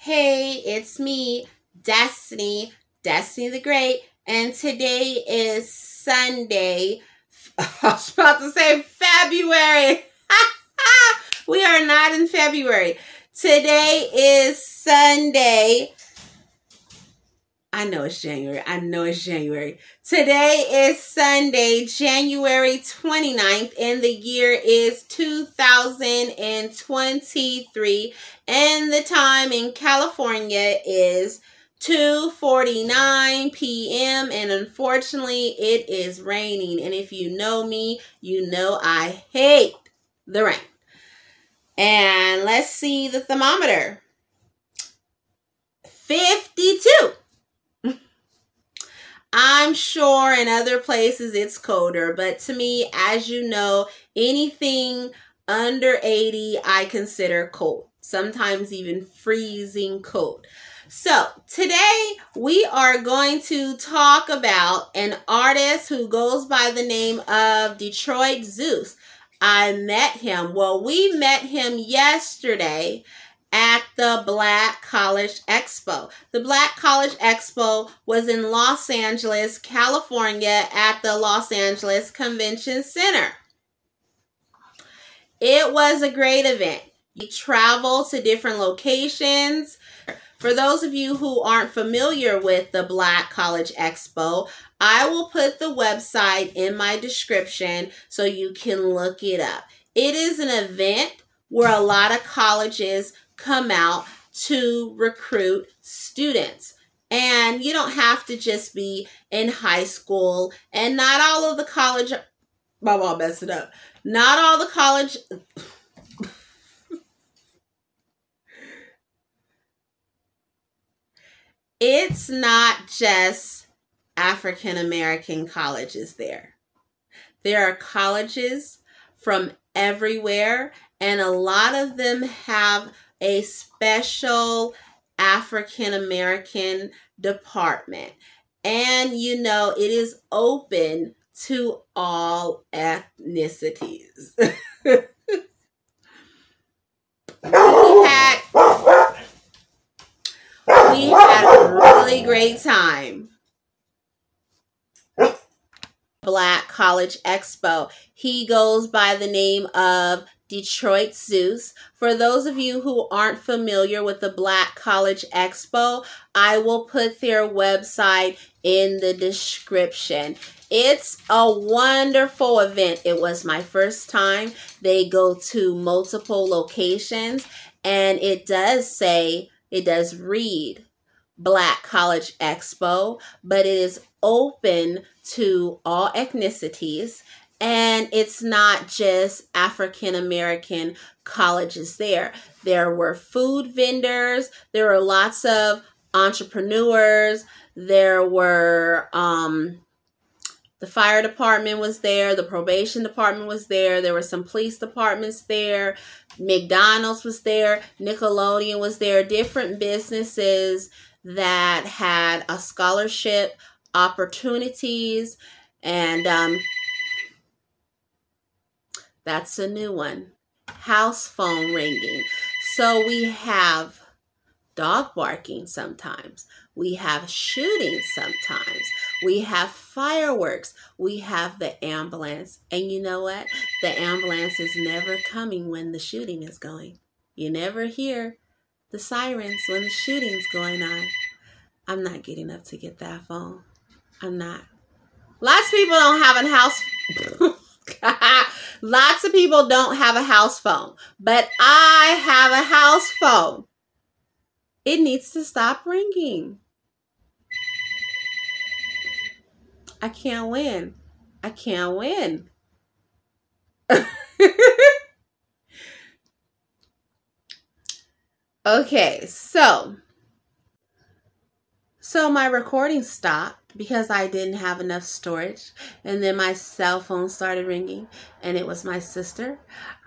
Hey, it's me, Destiny, Destiny the Great, and today is Sunday. I was about to say February. we are not in February. Today is Sunday, I know it's January. I know it's January. Today is Sunday, January 29th, and the year is 2023. And the time in California is 2:49 p.m. and unfortunately it is raining. And if you know me, you know I hate the rain. And let's see the thermometer. 52. I'm sure in other places it's colder, but to me, as you know, anything under 80 I consider cold, sometimes even freezing cold. So, today we are going to talk about an artist who goes by the name of Detroit Zeus. I met him. Well, we met him yesterday at the Black College Expo. The Black College Expo was in Los Angeles, California at the Los Angeles Convention Center. It was a great event. You travel to different locations. For those of you who aren't familiar with the Black College Expo, I will put the website in my description so you can look it up. It is an event where a lot of colleges come out to recruit students. And you don't have to just be in high school, and not all of the college. My mom messed it up. Not all the college. it's not just African American colleges there. There are colleges from everywhere, and a lot of them have a special African American department. And you know, it is open to all ethnicities. we had we had a really great time. Black College Expo. He goes by the name of Detroit Zeus. For those of you who aren't familiar with the Black College Expo, I will put their website in the description. It's a wonderful event. It was my first time. They go to multiple locations and it does say, it does read Black College Expo, but it is open to all ethnicities and it's not just African American colleges there. There were food vendors, there were lots of entrepreneurs, there were um, the fire department was there, the probation department was there, there were some police departments there, McDonald's was there, Nickelodeon was there, different businesses that had a scholarship opportunities. And um, that's a new one. House phone ringing. So we have dog barking sometimes. We have shooting sometimes. We have fireworks. We have the ambulance. And you know what? The ambulance is never coming when the shooting is going. You never hear the sirens when the shooting's going on. I'm not getting up to get that phone. I'm not. Lots of people don't have a house. Lots of people don't have a house phone, but I have a house phone. It needs to stop ringing. I can't win. I can't win. okay, so so my recording stopped because I didn't have enough storage. And then my cell phone started ringing and it was my sister.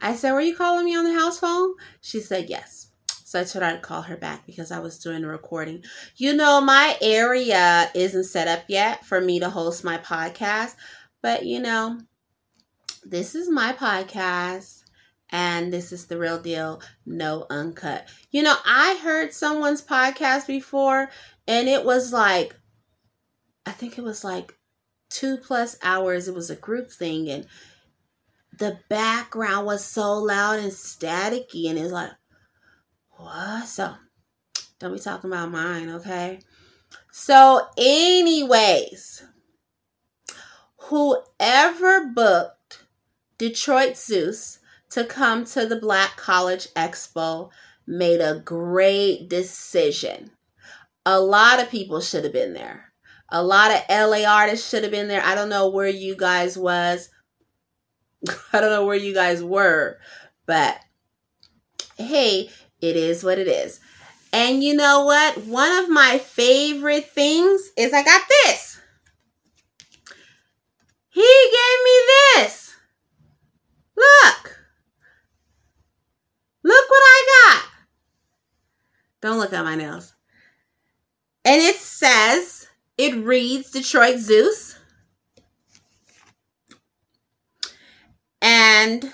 I said, Were you calling me on the house phone? She said, Yes. So I told her I'd call her back because I was doing a recording. You know, my area isn't set up yet for me to host my podcast, but you know, this is my podcast and this is the real deal, no uncut. You know, I heard someone's podcast before, and it was like, I think it was like two plus hours. It was a group thing, and the background was so loud and staticky, and it's like, what? So, don't be talking about mine, okay? So, anyways, whoever booked Detroit Zeus to come to the Black College Expo made a great decision. A lot of people should have been there. A lot of LA artists should have been there. I don't know where you guys was. I don't know where you guys were, but hey, it is what it is. And you know what? One of my favorite things is I got this. He gave me this. Look. Look what I got. Don't look at my nails. And it says, it reads Detroit Zeus. And